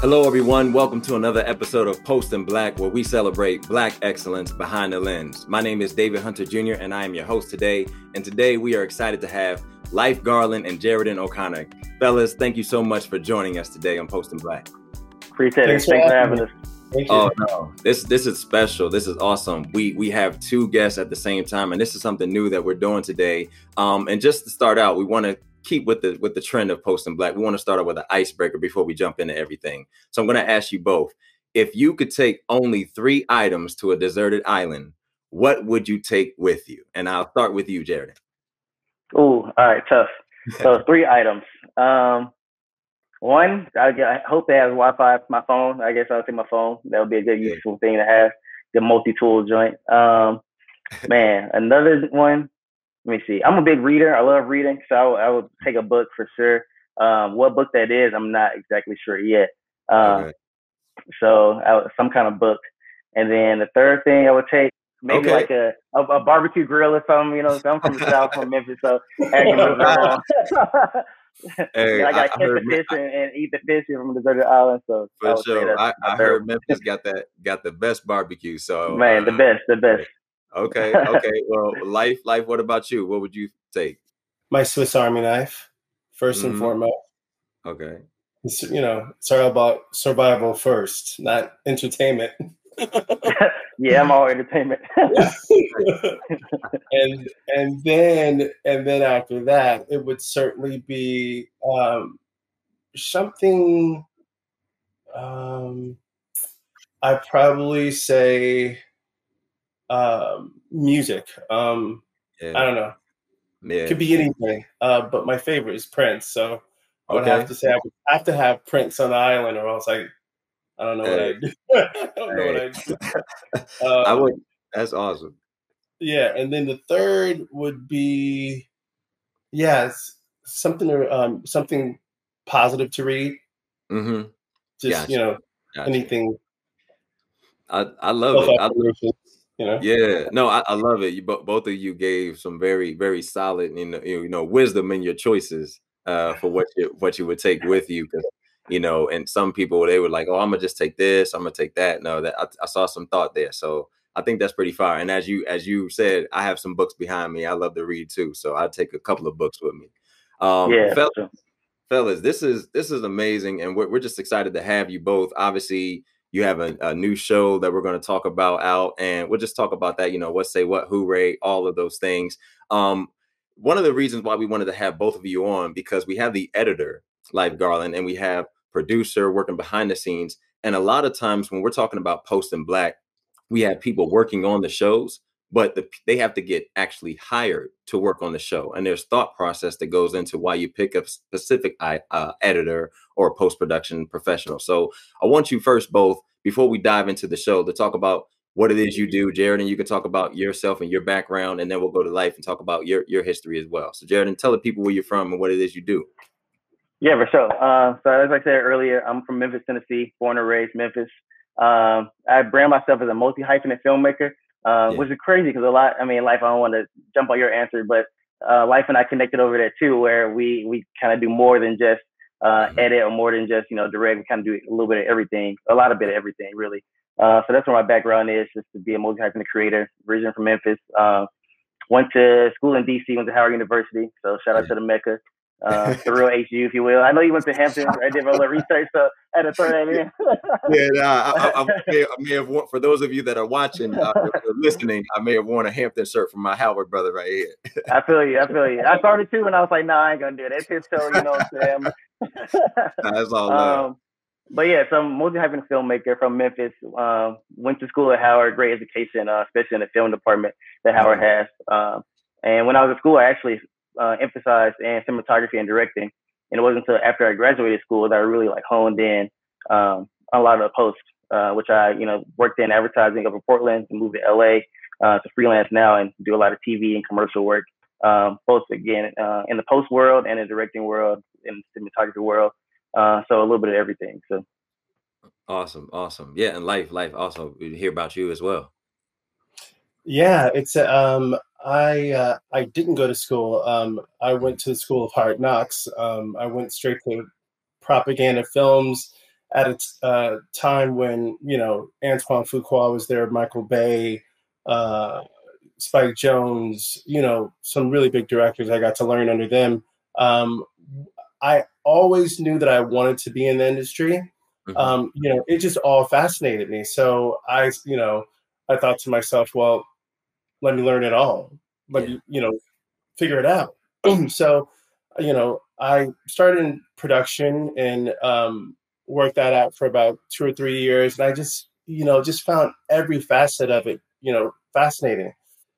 Hello, everyone. Welcome to another episode of Post in Black, where we celebrate Black excellence behind the lens. My name is David Hunter Jr., and I am your host today. And today we are excited to have Life Garland and Jaredon O'Connor. Fellas, thank you so much for joining us today on Post in Black. Appreciate Thanks it. Thanks for having us. Thank you. Oh no, this this is special. This is awesome. We we have two guests at the same time, and this is something new that we're doing today. Um, and just to start out, we want to keep with the with the trend of post and black. We want to start out with an icebreaker before we jump into everything. So I'm going to ask you both: if you could take only three items to a deserted island, what would you take with you? And I'll start with you, Jared. Oh, all right, tough. So three items. Um, one, I, I hope they have Wi-Fi. My phone. I guess I'll take my phone. That would be a good, useful thing to have. The multi-tool joint. Um, man, another one let me see. I'm a big reader. I love reading, so I, I would take a book for sure. Um, what book that is, I'm not exactly sure yet. Um, okay. So I, some kind of book, and then the third thing I would take maybe okay. like a, a, a barbecue grill or something. You know, I'm from the south, from Memphis, so hey, I got to catch the fish and, and, eat the fish from the deserted island. So for sure, I, I heard Memphis got that got the best barbecue. So man, the uh, best, the best. Okay. Okay. well, life, life. What about you? What would you take? My Swiss Army knife, 1st mm-hmm. and foremost. Okay. It's, you know, it's all about survival first, not entertainment. yeah, I'm all entertainment. and and then and then after that, it would certainly be um, something. Um, I probably say um, music. Um, yeah. I don't know. Yeah. It could be anything. Uh, but my favorite is Prince. So I would okay. have to say I would have to have Prince on the island, or else I, I don't know hey. what I do. I don't know what I do. Um, I would. That's awesome. Yeah, and then the third would be, yeah, something um, something positive to read. Mm-hmm. Just gotcha. you know, gotcha. anything. I I love it. I, you know? Yeah, no, I, I love it. You both of you gave some very, very solid, you know, you know, wisdom in your choices uh, for what you what you would take with you. Because you know, and some people they were like, "Oh, I'm gonna just take this. I'm gonna take that." No, that I, I saw some thought there. So I think that's pretty far. And as you as you said, I have some books behind me. I love to read too, so I take a couple of books with me. Um, yeah, fellas, fellas, this is this is amazing, and we're, we're just excited to have you both. Obviously, you have a, a new show that we're going to talk about out, and we'll just talk about that. You know, what say what, Hoorae, all of those things. Um, one of the reasons why we wanted to have both of you on because we have the editor, Life Garland, and we have producer working behind the scenes. And a lot of times when we're talking about Post in Black, we have people working on the shows, but the, they have to get actually hired to work on the show. And there's thought process that goes into why you pick a specific uh, editor or post production professional. So I want you first, both before we dive into the show, to talk about what it is you do, Jared, and you can talk about yourself and your background, and then we'll go to life and talk about your your history as well. So, Jared, and tell the people where you're from and what it is you do. Yeah, for sure. Uh, so, as I said earlier, I'm from Memphis, Tennessee, born and raised Memphis. Um, I brand myself as a multi hyphenate filmmaker, uh, yeah. which is crazy because a lot. I mean, life. I don't want to jump on your answer, but uh, life and I connected over there too, where we we kind of do more than just uh, mm-hmm. edit or more than just you know direct. We kind of do a little bit of everything, a lot of bit of everything really. Uh, so that's where my background is, just to be a multi-hyphenate creator. Originally from Memphis. Uh, went to school in DC. Went to Howard University. So shout out to the Mecca. Uh, the real HU, if you will. I know you went to Hampton. I did a little research, so I had to throw that in. yeah, nah, I, I, I, may, I, may, have worn, for those of you that are watching, uh, listening, I may have worn a Hampton shirt from my Howard brother right here. I feel you. I feel you. I started too, and I was like, nah, I ain't gonna do it. It's his show, you know what I'm saying? That's all love. Um, but yeah, so I'm multi-hyphen filmmaker from Memphis. Uh, went to school at Howard, great education, uh, especially in the film department that Howard mm-hmm. has. Uh, and when I was at school, I actually uh, emphasized in cinematography and directing. And it wasn't until after I graduated school that I really like honed in um, on a lot of the posts, uh, which I, you know, worked in advertising over Portland and moved to LA uh, to freelance now and do a lot of TV and commercial work, um, both again uh, in the post world and in the directing world, in the cinematography world. Uh, so a little bit of everything. So awesome, awesome, yeah, and life, life. Also, we hear about you as well. Yeah, it's um, I uh, I didn't go to school. Um, I went to the School of Hard Knocks. Um, I went straight to propaganda films. at a uh, time when you know Antoine Fuqua was there, Michael Bay, uh, Spike Jonze. you know, some really big directors. I got to learn under them. Um, I always knew that I wanted to be in the industry. Mm-hmm. Um, you know, it just all fascinated me. So I, you know, I thought to myself, well, let me learn it all. Let yeah. me, you know, figure it out. so, you know, I started in production and um, worked that out for about two or three years. And I just, you know, just found every facet of it, you know, fascinating.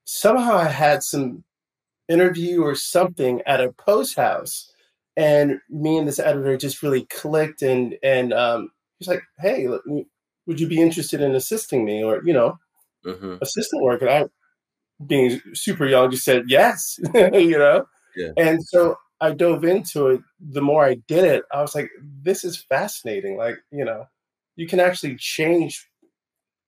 Somehow I had some interview or something at a post house and me and this editor just really clicked and and um, he's like hey would you be interested in assisting me or you know mm-hmm. assistant work and i being super young just said yes you know yeah. and so i dove into it the more i did it i was like this is fascinating like you know you can actually change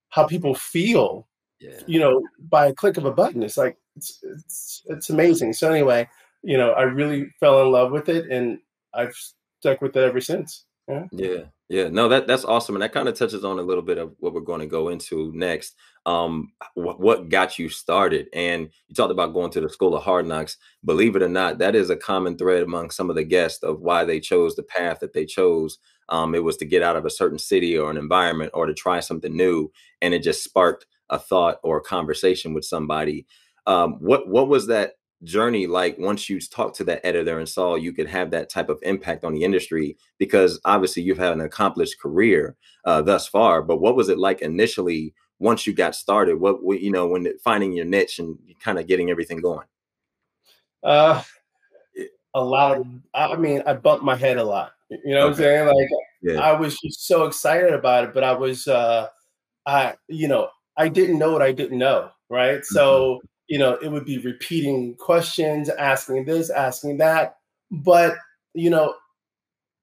how people feel yeah. you know by a click of a button it's like it's, it's it's amazing so anyway you know, I really fell in love with it and I've stuck with it ever since. Yeah. Yeah. Yeah. No, that that's awesome. And that kind of touches on a little bit of what we're going to go into next. Um, what, what got you started? And you talked about going to the school of hard knocks. Believe it or not, that is a common thread among some of the guests of why they chose the path that they chose. Um, it was to get out of a certain city or an environment or to try something new. And it just sparked a thought or a conversation with somebody. Um, what what was that journey like once you talked to that editor and saw you could have that type of impact on the industry because obviously you've had an accomplished career uh, thus far but what was it like initially once you got started what you know when finding your niche and kind of getting everything going uh a lot of i mean i bumped my head a lot you know okay. what i'm saying like yeah. i was just so excited about it but i was uh i you know i didn't know what i didn't know right mm-hmm. so you know, it would be repeating questions, asking this, asking that. But, you know,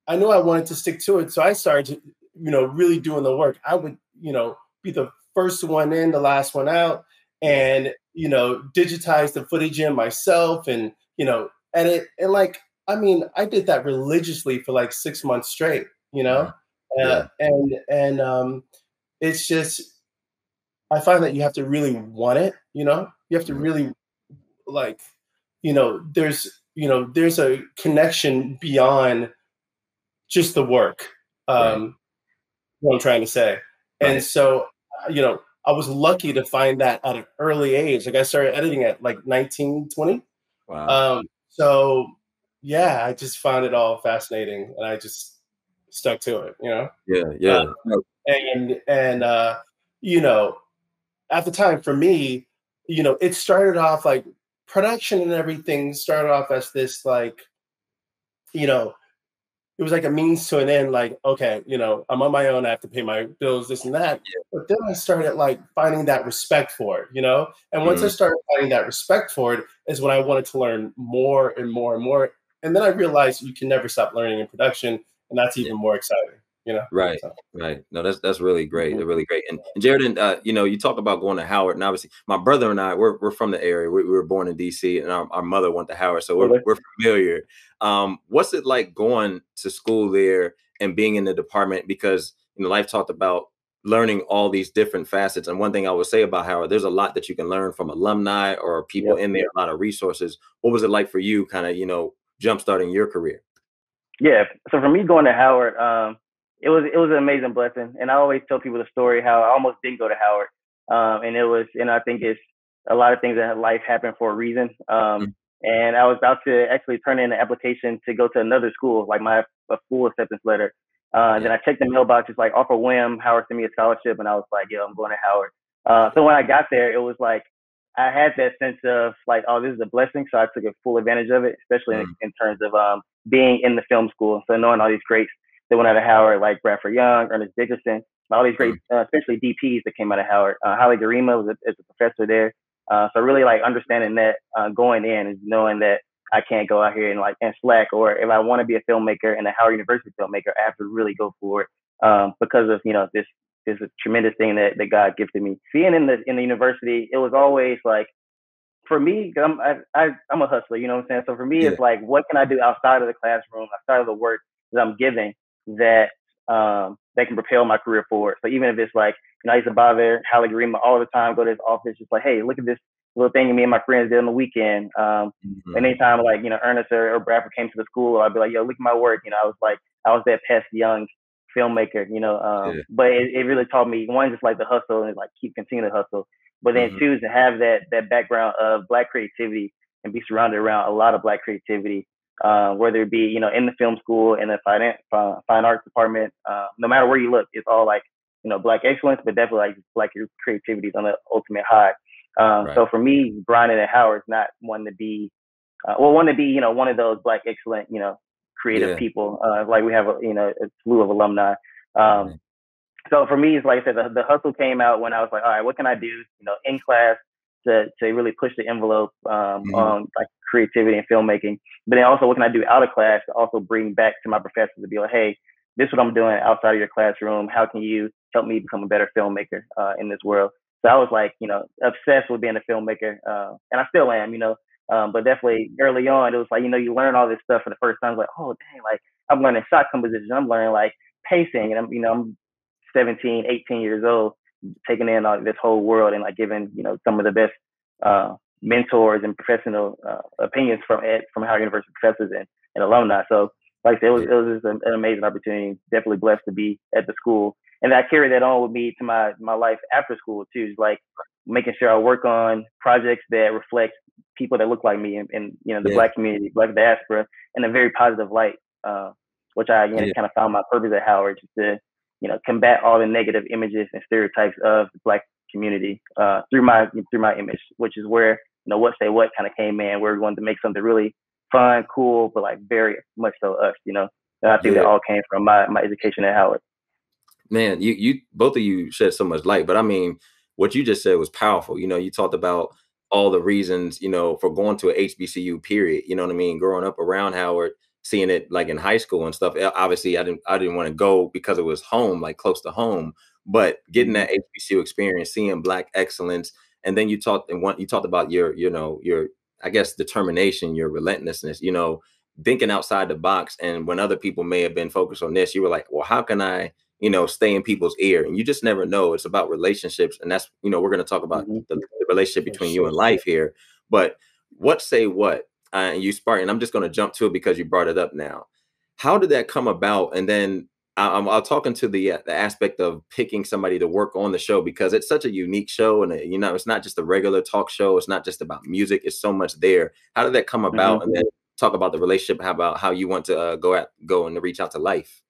I knew I wanted to stick to it. So I started, to, you know, really doing the work. I would, you know, be the first one in, the last one out, and, you know, digitize the footage in myself and, you know, edit. And like, I mean, I did that religiously for like six months straight, you know? Yeah. Uh, and, and, um, it's just, I find that you have to really want it, you know? You have to mm-hmm. really like, you know, there's you know, there's a connection beyond just the work. Um right. what I'm trying to say. Right. And so, uh, you know, I was lucky to find that at an early age. Like I started editing at like 19, 20. Wow. Um, so yeah, I just found it all fascinating and I just stuck to it, you know? Yeah, yeah. Uh, and and uh, you know, at the time for me, you know, it started off like production and everything started off as this like, you know, it was like a means to an end, like, okay, you know, I'm on my own, I have to pay my bills, this and that. But then I started like finding that respect for it, you know? And once mm-hmm. I started finding that respect for it is when I wanted to learn more and more and more. And then I realized you can never stop learning in production, and that's even more exciting you know? Right so. right. No that's that's really great mm-hmm. really great. And, and jared uh, you know you talk about going to howard and obviously my brother and i we're, we're from the area. We, we were born in dc and our, our mother went to howard so we're, we're familiar. Um, what's it like going to school there and being in the department? Because you know life talked about learning all these different facets and one thing i would say about howard there's a lot that you can learn from alumni or people yep. in there a lot of resources. What was it like for you kind of you know jump starting your career? Yeah so for me going to howard um, it was it was an amazing blessing. And I always tell people the story how I almost didn't go to Howard, um, and it was and I think it's a lot of things in life happen for a reason. Um, mm-hmm. And I was about to actually turn in an application to go to another school, like my a full acceptance letter. Uh, and then I checked the mailbox, it's like off a whim, Howard sent me a scholarship, and I was like, "Yo, I'm going to Howard." Uh, so when I got there, it was like I had that sense of like, "Oh, this is a blessing," so I took a full advantage of it, especially mm-hmm. in, in, terms of um, being in the film school. So knowing all these great they went out of Howard, like Bradford Young, Ernest Dickerson, all these great, mm. uh, especially DPs that came out of Howard. Uh, Haile Gerima was a, is a professor there. Uh, so really like understanding that uh, going in is knowing that I can't go out here and like and slack, or if I want to be a filmmaker and a Howard University filmmaker, I have to really go for it um, because of you know this this tremendous thing that, that God gifted me. Being in the in the university, it was always like for me, I'm I, I am a hustler, you know what I'm saying. So for me, yeah. it's like what can I do outside of the classroom, outside of the work that I'm giving that um, that can propel my career forward. So even if it's like, you know, I used to bother Haile Gerima all the time, go to his office, just like, hey, look at this little thing me and my friends did on the weekend. Um, mm-hmm. anytime like, you know, Ernest or, or Bradford came to the school, I'd be like, yo, look at my work. You know, I was like, I was that pest young filmmaker, you know, um, yeah. but it, it really taught me one, just like the hustle and like keep continue to hustle, but then mm-hmm. two, to have that, that background of black creativity and be surrounded around a lot of black creativity. Uh, whether it be you know in the film school in the fine, fine arts department, uh, no matter where you look, it's all like you know black excellence, but definitely like black creativity is on the ultimate high. Um, right. So for me, Brian and Howard's not one to be, uh, well, one to be, you know, one of those black excellent, you know, creative yeah. people. Uh, like we have, a, you know, a slew of alumni. Um, So for me, it's like I said, the, the hustle came out when I was like, all right, what can I do, you know, in class to to really push the envelope um, mm-hmm. on like creativity and filmmaking. But then also, what can I do out of class to also bring back to my professors to be like, hey, this is what I'm doing outside of your classroom. How can you help me become a better filmmaker uh, in this world? So I was like, you know, obsessed with being a filmmaker, uh, and I still am, you know. Um, but definitely early on, it was like, you know, you learn all this stuff for the first time. Like, oh dang, like I'm learning shot composition, I'm learning like pacing, and I'm, you know, I'm 17, 18 years old, taking in this whole world and like giving, you know, some of the best uh, mentors and professional uh, opinions from Ed, from Howard University professors and, and alumni. So, like I said, it was, it was just an, amazing opportunity. Definitely blessed to be at the school and I carry that on with me to my my life after school too. It's like making sure I work on projects that reflect people that look like me and, and you know the yeah. black community, black diaspora, in a very positive light. Uh, which I you know, yeah. kind of found my purpose at Howard just to you know combat all the negative images and stereotypes of the black community uh, through my through my image, which is where you know what say what kind of came in. We're going to make something really fun, cool, but like very much so us. You know, and I think yeah. that all came from my my education at Howard man, you you both of you shed so much light. But I mean, what you just said was powerful. You know, you talked about all the reasons, you know, for going to a HBCU. Period. You know what I mean? Growing up around Howard, seeing it like in high school and stuff. Obviously, I didn't I didn't want to go because it was home, like close to home. But getting that HBCU experience, seeing Black excellence, and then you talked and one you talked about your you know your I guess determination, your relentlessness. You know, thinking outside the box. And when other people may have been focused on this, you were like, well, how can I you know, stay in people's ear. And you just never know. It's about relationships. And that's, you know, we're going to talk about mm-hmm. the, the, relationship between you and life here. But what say what? Uh, and you spark, and I'm just going to jump to it because you brought it up now. How did that come about? And then I'm, I'll talk into the, uh, the aspect of picking somebody to work on the show because it's such a unique show. And, uh, you know, it's not just a regular talk show. It's not just about music. It's so much there. How did that come about? Mm-hmm. And then talk about the relationship. How about how you want to uh, go at, go and reach out to life?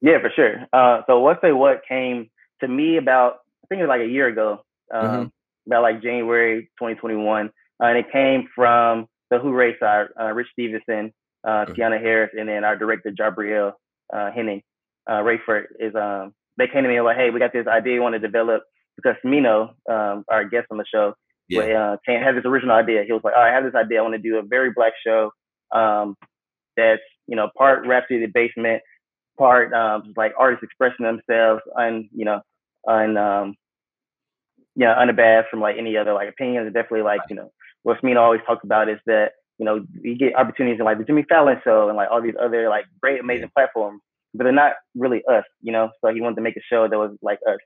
Yeah, for sure. Uh, so what say what came to me about I think it was like a year ago, um, mm-hmm. about like January 2021, uh, and it came from the Hoorae side, uh, Rich Stevenson, uh. Tiana Harris, and then our director Jabriel uh, Henning. Uh, Rayford is um, they came to me and like, hey, we got this idea we want to develop because Smino, um, our guest on the show, yeah. uh, came, had this original idea. He was like, all right, I have this idea. I want to do a very black show um, that's you know part Rap City the Basement, part um, like artists expressing themselves and you know and um you know unabashed from like any other like opinions definitely like you know what Smino always talks about is that you know you get opportunities in like the Jimmy Fallon show and like all these other like great amazing platforms but they're not really us you know so he wanted to make a show that was like us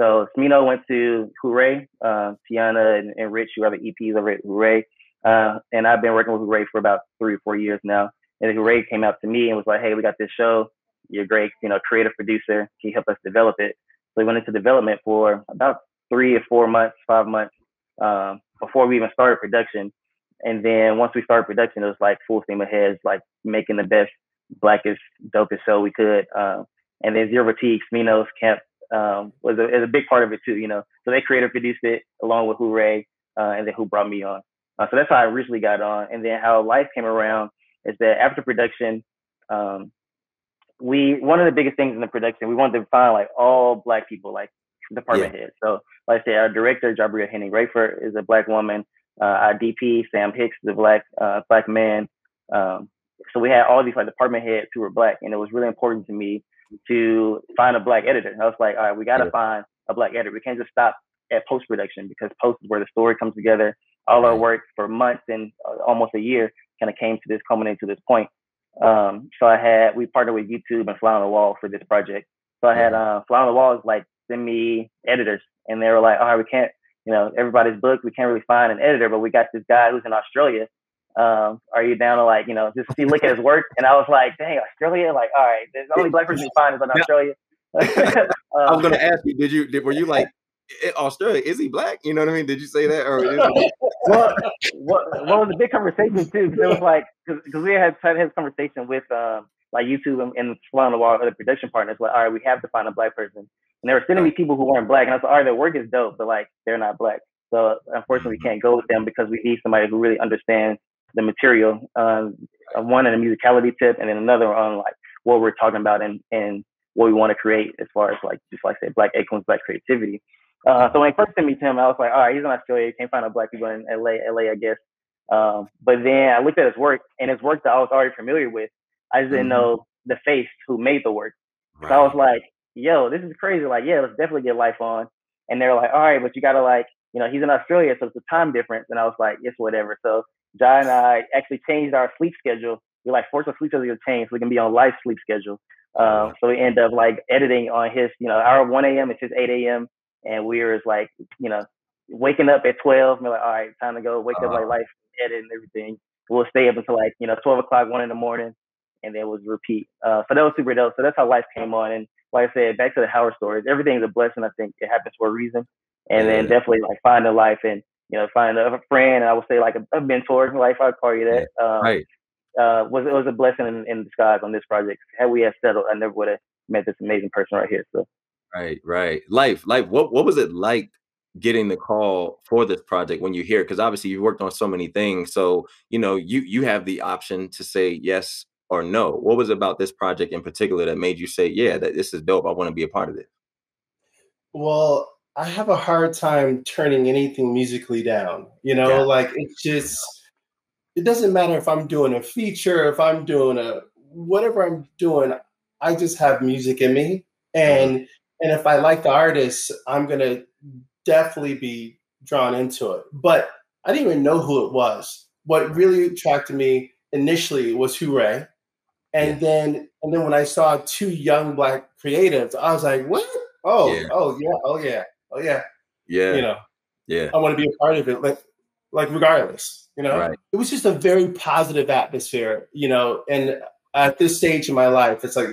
so Smino went to Hoorae, uh, Tiana and, and, Rich, who are the EPs over at Hoorae. Uh, and I've been working with Hoorae for about three or four years now. And Hoorae came out to me and was like, hey, we got this show you're great, you know, creative producer. Can you help us develop it? So we went into development for about three or four months, five months um, before we even started production. And then once we started production, it was like full steam ahead, like making the best, blackest, dopest show we could. Um, and then Zero Fatigue, Smino's Camp um, was, a, was a big part of it too, you know. So they created, produced it along with Hoorae, uh, and then who brought me on. Uh, so that's how I originally got on. And then how life came around is that after production, um, we one of the biggest things in the production we wanted to find like all black people like department yeah. heads. So like I say, our director Jabriel Henning Rayford is a black woman. Uh, our DP Sam Hicks is a black uh, black man. Um, so we had all these like department heads who were black, and it was really important to me to find a black editor. And I was like, all right, we got to yeah. find a black editor. We can't just stop at post production because post is where the story comes together. All our work for months and uh, almost a year kind of came to this, culminating to this point. Um, so I had we partnered with YouTube and Fly on the Wall for this project. So I had uh, Fly on the Wall is like send me editors, and they were like, "All right, we can't, you know, everybody's booked. We can't really find an editor, but we got this guy who's in Australia. Um, are you down to like, you know, just see look at his work?" And I was like, "Dang, Australia! Like, all right, the only black person you find is in Australia." I was gonna ask you, did you did, were you like Australia? Is he black? You know what I mean? Did you say that or? well, what, what was a big conversation too? Because it was like because we had had this conversation with um, like YouTube and, and on the Wall, other production partners. Like, all right, we have to find a black person, and they were sending me people who weren't black, and I was like, all right, their work is dope, but like they're not black. So unfortunately, we mm-hmm. can't go with them because we need somebody who really understands the material. Um, one in a musicality tip, and then another on like what we're talking about and and what we want to create as far as like just like I said, black acorns, black creativity. Uh, so when he first sent me to him, I was like, all right, he's in Australia. Can't find a black people in LA, LA, I guess. Um, but then I looked at his work, and his work that I was already familiar with. I just didn't mm-hmm. know the face who made the work. Right. So I was like, yo, this is crazy. Like, yeah, let's definitely get life on. And they're like, all right, but you gotta like, you know, he's in Australia, so it's a time difference. And I was like, it's whatever. So Jai and I actually changed our sleep schedule. We like forced our sleep schedule to change so we can be on live sleep schedule. Um, so we end up like editing on his, you know, our 1 a.m. It's his 8 a.m. And we were like, you know, waking up at 12. And we're like, all right, time to go wake uh-huh. up like life, edit and everything. We'll stay up until like, you know, 12 o'clock, 1 in the morning. And then was repeat. Uh, so that was super dope. So that's how life came on. And like I said, back to the Howard stories, everything's a blessing. I think it happens for a reason. And then definitely like finding life and, you know, finding a friend. I would say like a, a mentor in life. I'd call you that. Um, right uh, was it was a blessing in, in disguise on this project. Had we had settled, I never would have met this amazing person right here. So, right, right, life, life. What what was it like getting the call for this project when you hear? Because obviously you worked on so many things, so you know you you have the option to say yes or no. What was about this project in particular that made you say, yeah, that this is dope. I want to be a part of it. Well, I have a hard time turning anything musically down. You know, yeah. like it's just it doesn't matter if I'm doing a feature, if I'm doing a whatever I'm doing, I just have music in me. And mm-hmm. and if I like the artist, I'm gonna definitely be drawn into it. But I didn't even know who it was. What really attracted me initially was Hoorae. And yeah. then and then when I saw two young black creatives, I was like, what? Oh, yeah. oh yeah, oh yeah, oh yeah. Yeah. You know. Yeah. I want to be a part of it. Like like regardless, you know, right. it was just a very positive atmosphere, you know, and at this stage in my life, it's like,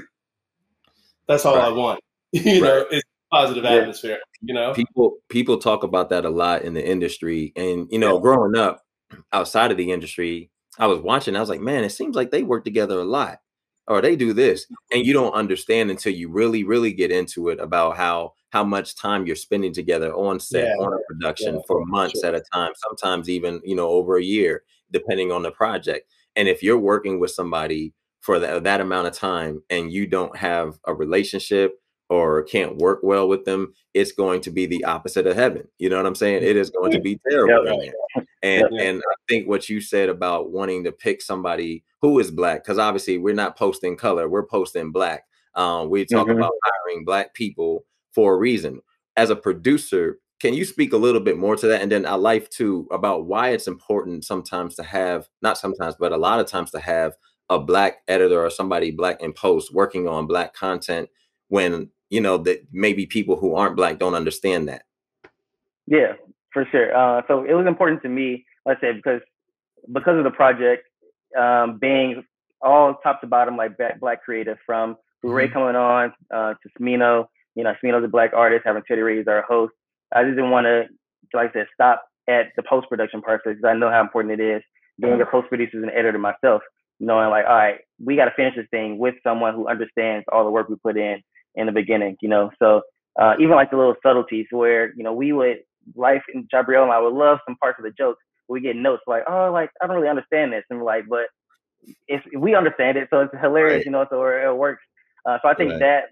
that's all right. I want, you right. know, it's positive yeah. atmosphere, you know, people, people talk about that a lot in the industry and, you know, yeah. growing up outside of the industry, I was watching, I was like, man, it seems like they work together a lot or they do this and you don't understand until you really really get into it about how how much time you're spending together on set yeah, on a production yeah, for months sure. at a time sometimes even you know over a year depending on the project. And if you're working with somebody for that, that amount of time and you don't have a relationship or can't work well with them, it's going to be the opposite of heaven. You know what I'm saying? It is going to be terrible. Yep. And yep. and I think what you said about wanting to pick somebody who is black, because obviously we're not posting color, we're posting black. Um, we talk mm-hmm. about hiring black people for a reason. As a producer, can you speak a little bit more to that? And then I like too about why it's important sometimes to have, not sometimes, but a lot of times to have a black editor or somebody black in post working on black content when you know that maybe people who aren't black don't understand that. Yeah for sure. Uh, so it was important to me let's say because because of the project um, being all top to bottom like black, black creative from mm-hmm. Ray coming on uh, to Smino. You know Smino's a black artist having Teddy Ray as our host. I just didn't want to like I said stop at the post production process because I know how important it is being a post producer and editor myself knowing like all right we got to finish this thing with someone who understands all the work we put in in the beginning, you know. So uh, even like the little subtleties where, you know, we would, life in Jabriel and I would love some parts of the jokes. We get notes like, oh, like, I don't really understand this. And we're like, but if we understand it, so it's hilarious, right. you know, so it works. Uh, so I think right. that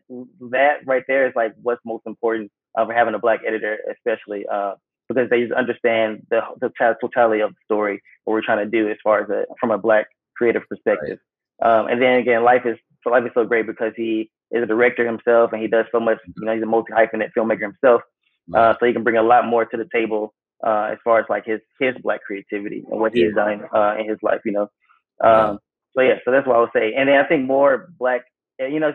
that right there is like what's most important uh, for having a black editor, especially uh, because they just understand the the totality of the story, what we're trying to do as far as a, from a black creative perspective. Right. Um, and then again, life is so life is so great because he is a director himself and he does so much. You know, he's a multi hyphenate filmmaker himself, uh, so he can bring a lot more to the table uh, as far as like his his black creativity and what he has done uh, in his life. You know, um, so yeah, so that's what I would say. And then I think more black, you know,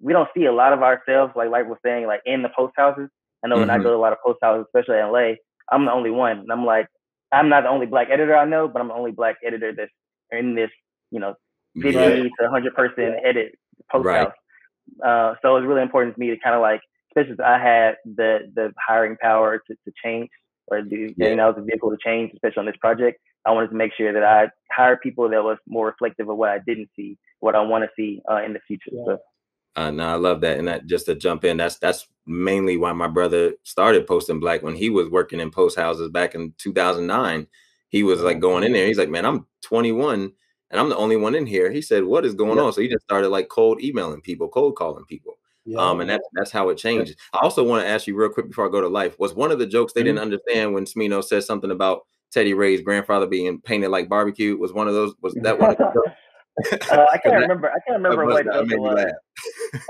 we don't see a lot of ourselves, like like we're saying, like in the post houses. I know mm-hmm. when I mm-hmm. go to a lot of post houses, especially in LA, I'm the only one. And I'm like, I'm not the only black editor I know, but I'm the only black editor that's in this, you know, 50 right. to 100 person edit post right. house. Uh, so was really important to me to kind of like, especially if I had the the hiring power to, to change or do yeah. you know the vehicle to change, especially on this project. I wanted to make sure that I hired people that was more reflective of what I didn't see, what I want to see uh, in the future. Yeah. So. Uh, no, I love that, and that just to jump in, that's that's mainly why my brother started posting black when he was working in post houses back in 2009. He was like going in there. He's like, "Man, I'm 21 and I'm the only one in here." He said, "What is going on?" So he just started like cold emailing people, cold calling people. Yeah. Um, and that's that's how it changes. I also want to ask you real quick before I go to life. Was one of the jokes they mm-hmm. didn't understand when Smino said something about Teddy Ray's grandfather being painted like barbecue? Was one of those? Was that one? uh, I can't remember. I can't remember what it was.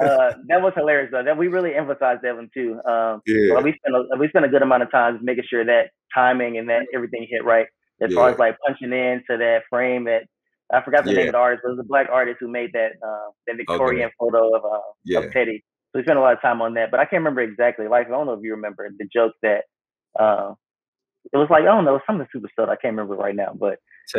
uh, that was hilarious though. That we really emphasized that one too. Um, yeah. we spent a, we spent a good amount of time making sure that timing and that everything hit right. As yeah. far as like punching into that frame that I forgot the yeah. name of the artist, but it was a black artist who made that uh, that Victorian okay. photo of uh, yeah. of Teddy. So we spent a lot of time on that, but I can't remember exactly. Like I don't know if you remember the joke that uh, it was like I don't know something super subtle. I can't remember right now, but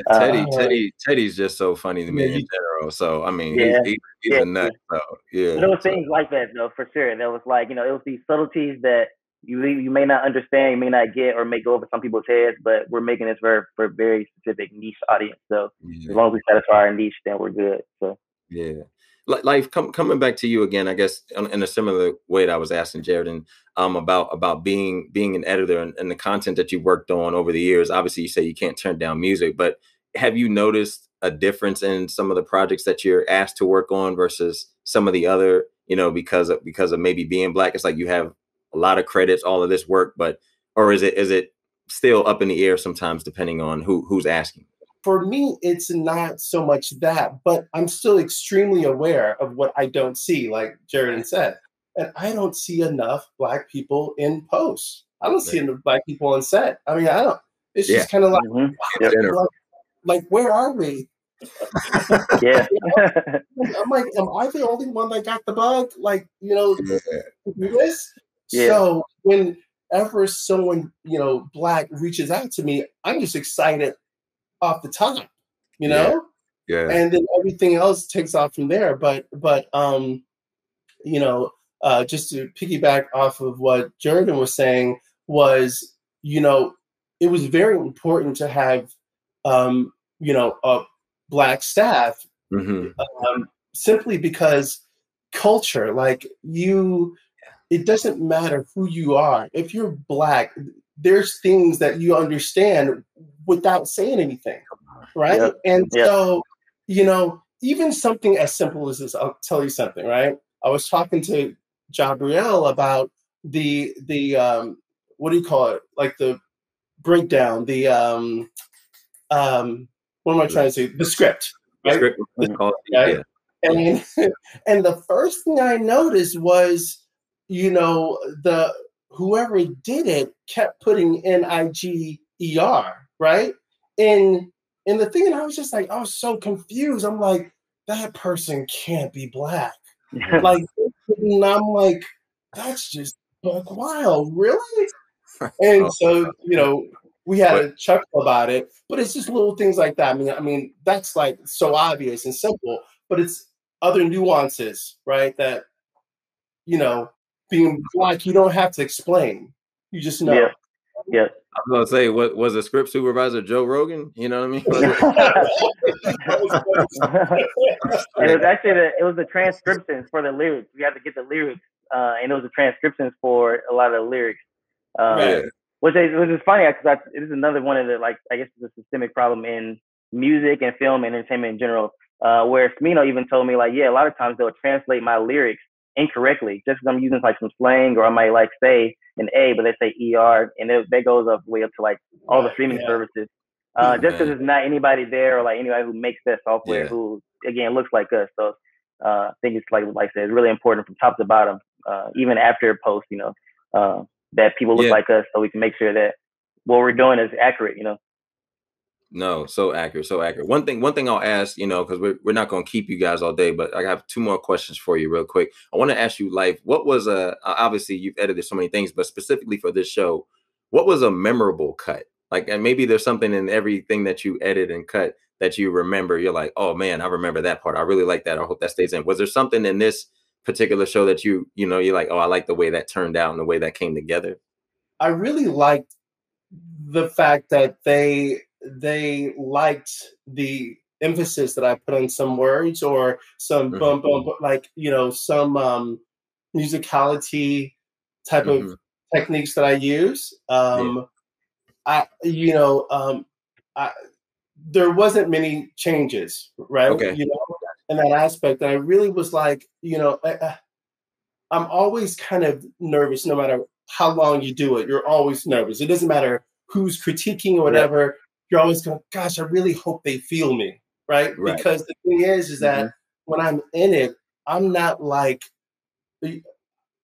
uh, Teddy, Teddy, Teddy's just so funny to me yeah, in general. So I mean, yeah, he's, he's, yeah, a nut. So yeah, there was things like that though, for sure. There was like you know, it was these subtleties that you you may not understand, you may not get, or may go over some people's heads. But we're making this for for a very specific niche audience. So as long as we satisfy our niche, then we're good. So yeah life com- coming back to you again i guess in a similar way that i was asking jared and um, about about being being an editor and, and, the content that you worked on over the years obviously you say you can't turn down music but have you noticed a difference in some of the projects that you're asked to work on versus some of the other you know because of because of maybe being black it's like you have a lot of credits all of this work but or is it is it still up in the air sometimes depending on who who's asking for me, it's not so much that, but I'm still extremely aware of what I don't see, like Jared said. And I don't see enough black people in posts. I don't see enough black people on set. I mean, I don't. It's yeah. just kind of like, mm-hmm. like, like, where are we? yeah. I'm like, am I the only one that got the bug? Like, you know, this. Yeah. So whenever someone, you know, black reaches out to me, I'm just excited off the top, you know? Yeah. yeah. And then everything else takes off from there. But but um, you know, uh just to piggyback off of what Jordan was saying was, you know, it was very important to have um, you know, a black staff mm-hmm. um, simply because culture, like you it doesn't matter who you are. If you're black, there's things that you understand without saying anything, right? Yep. And yep. so, you know, even something as simple as this, I'll tell you something, right? I was talking to Jabriel about the the um what do you call it? Like the breakdown, the um um what am I trying to say? The script. Right? Script, right? Yeah. And and the first thing I noticed was, you know, the whoever did it kept putting N I G E R, right? And and the thing, and I was just like, I was so confused. I'm like, that person can't be black. like, and I'm like, that's just like wild, really? And oh. so, you know, we had a chuckle about it, but it's just little things like that. I mean, I mean, that's like so obvious and simple, but it's other nuances, right? That you know, being black, you don't have to explain. You just know. Yeah. Yeah. I was gonna say, what was the script supervisor Joe Rogan? You know what I mean? and it was actually the it was the transcriptions for the lyrics. We had to get the lyrics, uh, and it was the transcriptions for a lot of the lyrics. Uh, yeah. Which is which is funny because it is another one of the like I guess it's a systemic problem in music and film and entertainment in general. Uh, where Smino even told me like, yeah, a lot of times they'll translate my lyrics incorrectly just because I'm using like some slang or I might like say an A, but they say ER, and it, that goes up way up to like all the streaming yeah. services. Uh, just because there's not anybody there or like anybody who makes that software yeah. who again looks like us. So uh, I think it's like like I said, it's really important from top to bottom, uh, even after post, you know, uh, that people look yeah. like us, so we can make sure that what we're doing is accurate. You know. No, so accurate, so accurate. One thing, one thing I'll ask, you know, because we're we're not going to keep you guys all day, but I have two more questions for you, real quick. I want to ask you, life, what was a obviously you've edited so many things, but specifically for this show, what was a memorable cut? Like, and maybe there's something in everything that you edit and cut that you remember. You're like, oh man, I remember that part. I really like that. I hope that stays in. Was there something in this particular show that you, you know, you're like, oh, I like the way that turned out and the way that came together? I really liked the fact that they they liked the emphasis that I put on some words or some mm-hmm. like you know, some um, musicality type mm-hmm. of techniques that I use. Um, yeah. I, you know, um, I, there wasn't many changes, right? Okay. You know, in that aspect, and I really was like, you know, I, I'm always kind of nervous, no matter how long you do it. You're always nervous. It doesn't matter who's critiquing or whatever. You're always going, gosh, I really hope they feel me, right? right. Because the thing is, is that mm-hmm. when I'm in it, I'm not like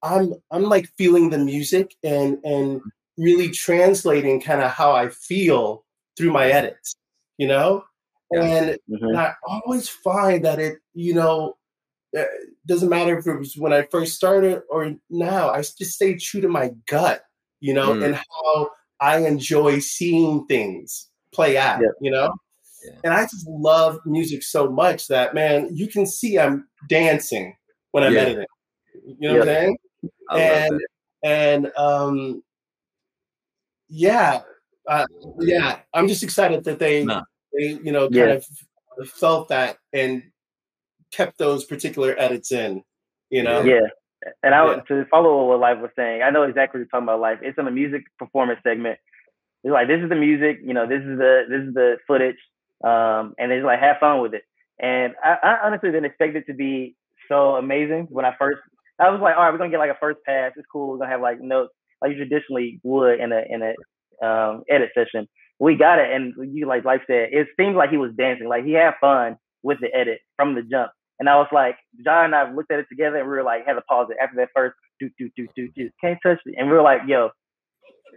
I'm I'm like feeling the music and and really translating kind of how I feel through my edits, you know? Yeah. And, mm-hmm. and, I always find that it, you know, it eh, doesn't matter if it was when I first started or now, I just stay true to my gut, you know, mm. and how I enjoy seeing things play at, yeah. you know? Yeah. And I just love music so much that, man, you can see I'm dancing when I'm editing. You know what I'm saying? and and um, yeah, uh, yeah, I'm just excited that they no. they you know kind yeah. of felt that and kept those particular edits in. You know, yeah. And I yeah. to follow what Life was saying, I know exactly what you're talking about. Life, it's in the music performance segment. It's like this is the music, you know, this is the this is the footage, um, and it's like have fun with it. And I, I honestly didn't expect it to be so amazing when I first I was like, all right, we're gonna get like a first pass. It's cool. We're gonna have like notes like you traditionally would in a in a um, edit session. We got it, and you like like said, it seems like he was dancing. Like he had fun with the edit from the jump. And I was like, John and I looked at it together, and we were like, had to pause it after that first do do do do do. Can't touch it, and we were like, yo,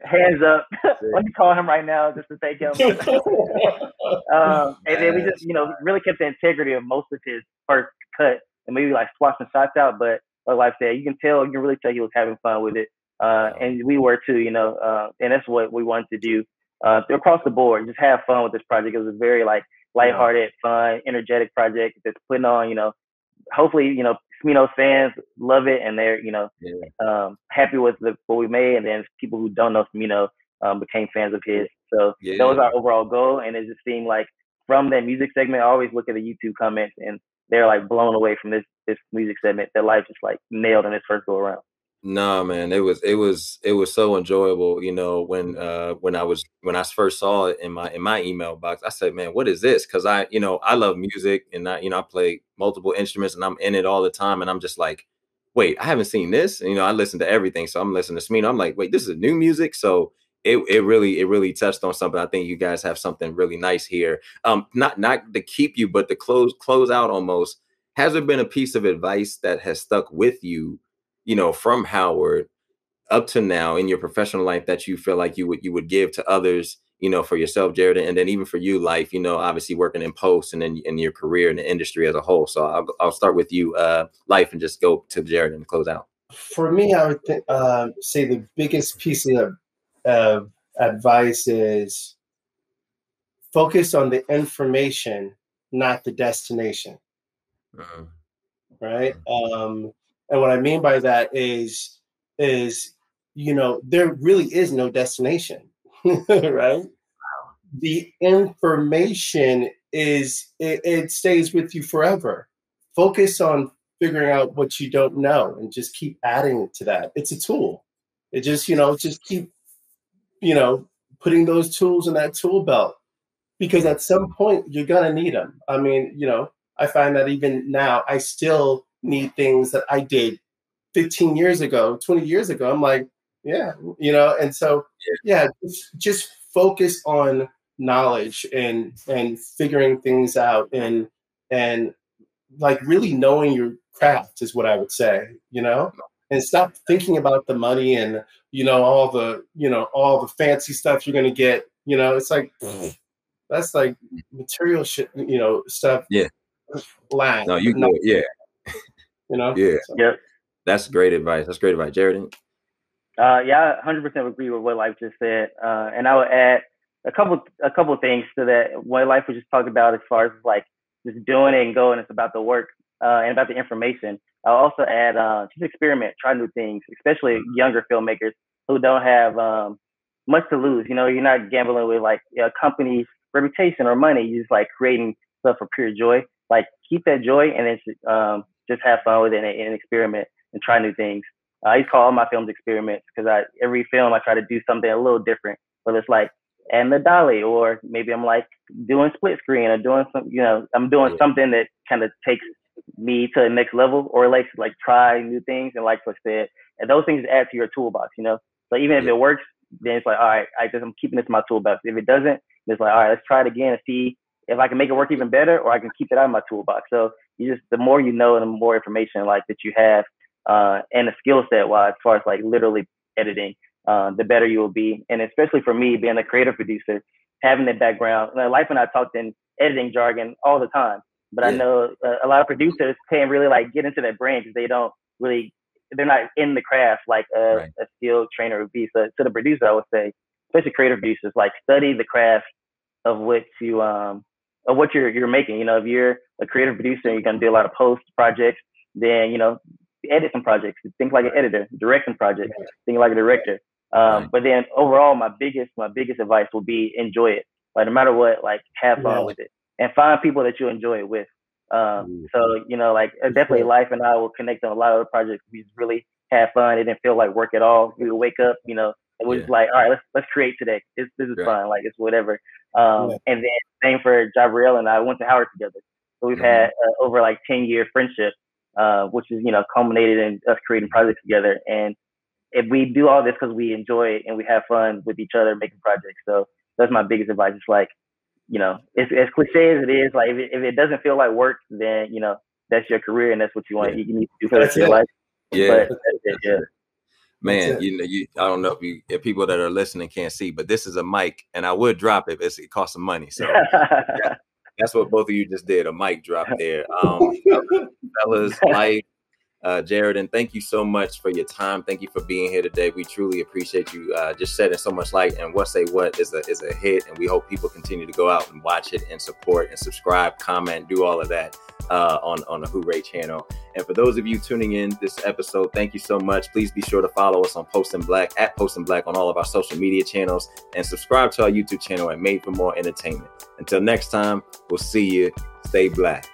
hands up. Let me call him right now just to thank him. um, and then we just, you know, really kept the integrity of most of his first cut and maybe like swap some shots out. But like I said, you can tell, you can really tell he was having fun with it. Uh, and we were too, you know, uh, and that's what we wanted to do uh, across the board. Just have fun with this project. It was a very like lighthearted, fun, energetic project that's putting on, you know, hopefully, you know, Smino fans love it and they're, you know, yeah. um, happy with the, what we made. And then people who don't know Smino um, became fans of his. So yeah. that was our overall goal. And it just seemed like from that music segment, I always look at the YouTube comments and they're like blown away from this this music segment. Their life just like nailed in its first go around. Nah, man, it was it was it was so enjoyable. You know, when uh when I was when I first saw it in my in my email box, I said, "Man, what is this?" Because I, you know, I love music and I, you know, I play multiple instruments and I'm in it all the time, and I'm just like, "Wait, I haven't seen this." And, you know, I listen to everything, so I'm listening to Smino. I'm like, "Wait, this is new music." So it, it really it really touched on something. I think you guys have something really nice here. Um, not not to keep you, but to close close out almost. Has there been a piece of advice that has stuck with you, you know, from Howard up to now in your professional life that you feel like you would you would give to others, you know, for yourself, Jared, and then even for you, life, you know, obviously working in post and then in, in your career in the industry as a whole. So I'll I'll start with you, uh, life, and just go to Jared and close out. For me, I would th- uh, say the biggest piece of of advice is focus on the information, not the destination. Uh-huh. Right. Um, and what I mean by that is, is you know, there really is no destination, right? The information is it, it stays with you forever. Focus on figuring out what you don't know and just keep adding to that. It's a tool. It just, you know, just keep you know, putting those tools in that tool belt because at some point you're gonna need them. I mean, you know, I find that even now I still need things that I did 15 years ago, 20 years ago. I'm like, yeah, you know, and so yeah, just, just focus on knowledge and and figuring things out and and like really knowing your craft is what I would say, you know and stop thinking about the money and you know all the you know all the fancy stuff you're going to get you know it's like mm-hmm. That's like material shit, you know, stuff. Yeah. Land. No, you know, yeah. You know? Yeah. So. Yep. That's great advice. That's great advice. Jared? Uh, yeah, I 100% agree with what Life just said. Uh, and I would add a couple a couple things to that. What Life was just talking about as far as like just doing it and going. It's about the work uh, and about the information. I'll also add uh, just experiment, try new things, especially mm-hmm. younger filmmakers who don't have um, much to lose. You know, you're not gambling with like a company's reputation or money. You're just like creating stuff for pure joy. Like keep that joy and then um, just have fun with it and, and experiment and try new things. I used to call all my films experiments because I every film I try to do something a little different. Whether it's like adding the dolly, or maybe I'm like doing split screen or doing some, you know, I'm doing something that kind of takes me to the next level, or like like try new things and like I said, and those things add to your toolbox, you know. So even if it works, then it's like, all right, I just I'm keeping this in my toolbox. If it doesn't, it's like, all right, let's try it again and see if I can make it work even better, or I can keep it out of my toolbox. So you just the more you know and the more information like that you have, uh, and the skill set wise, as far as like literally editing, uh, the better you will be. And especially for me, being a creative producer, having that background, like Life and I talked in editing jargon all the time. But yeah. I know uh, a lot of producers can't really like get into that brain because they don't really, they're not in the craft like a, right. a skilled trainer would be. So to the producer, I would say, especially creative producers, like study the craft of what you um of what you're you're making. You know, if you're a creative producer you're gonna do a lot of post projects, then you know edit some projects. Think like an editor, direct some projects. Think like a director. Um, right. But then overall, my biggest my biggest advice will be enjoy it. Like no matter what, like have fun yeah. with it and find people that you enjoy it with. Um, so you know, like definitely, life and I will connect on a lot of the projects. We just really had fun. It didn't feel like work at all. We would wake up, you know, and we yeah. just like, all right, let's let's create today. This this is right. fun. Like it's whatever. Um, yeah. And then same for Jabriel and I went to Howard together. So we've mm-hmm. had uh, over like ten year friendship uh, which is you know culminated in us creating projects together. And if we do all this because we enjoy it and we have fun with each other making projects, so that's my biggest advice. It's like, you know, it's as cliche as it is. Like if it, if it doesn't feel like work, then you know that's your career and that's what you want. Yeah. You need to do for the rest of your life. Yeah. But, yeah. Man, you know, you I don't know if you if people that are listening can't see, but this is a mic, and I would drop it. It's, it costs some money, so That's what both of you just did. A mic drop there. Um, fellas, Mike, uh, Jared, and thank you so much for your time. Thank you for being here today. We truly appreciate you uh, just shedding so much light. And what say what is a is a hit, and we hope people continue to go out and watch it and support and subscribe, comment, do all of that uh, on on the Hoorae channel. And for those of you tuning in this episode, thank you so much. Please be sure to follow us on Post in Black at Post in Black on all of our social media channels, and subscribe to our YouTube channel at Made for More Entertainment. Until next time, we'll see you. Stay black.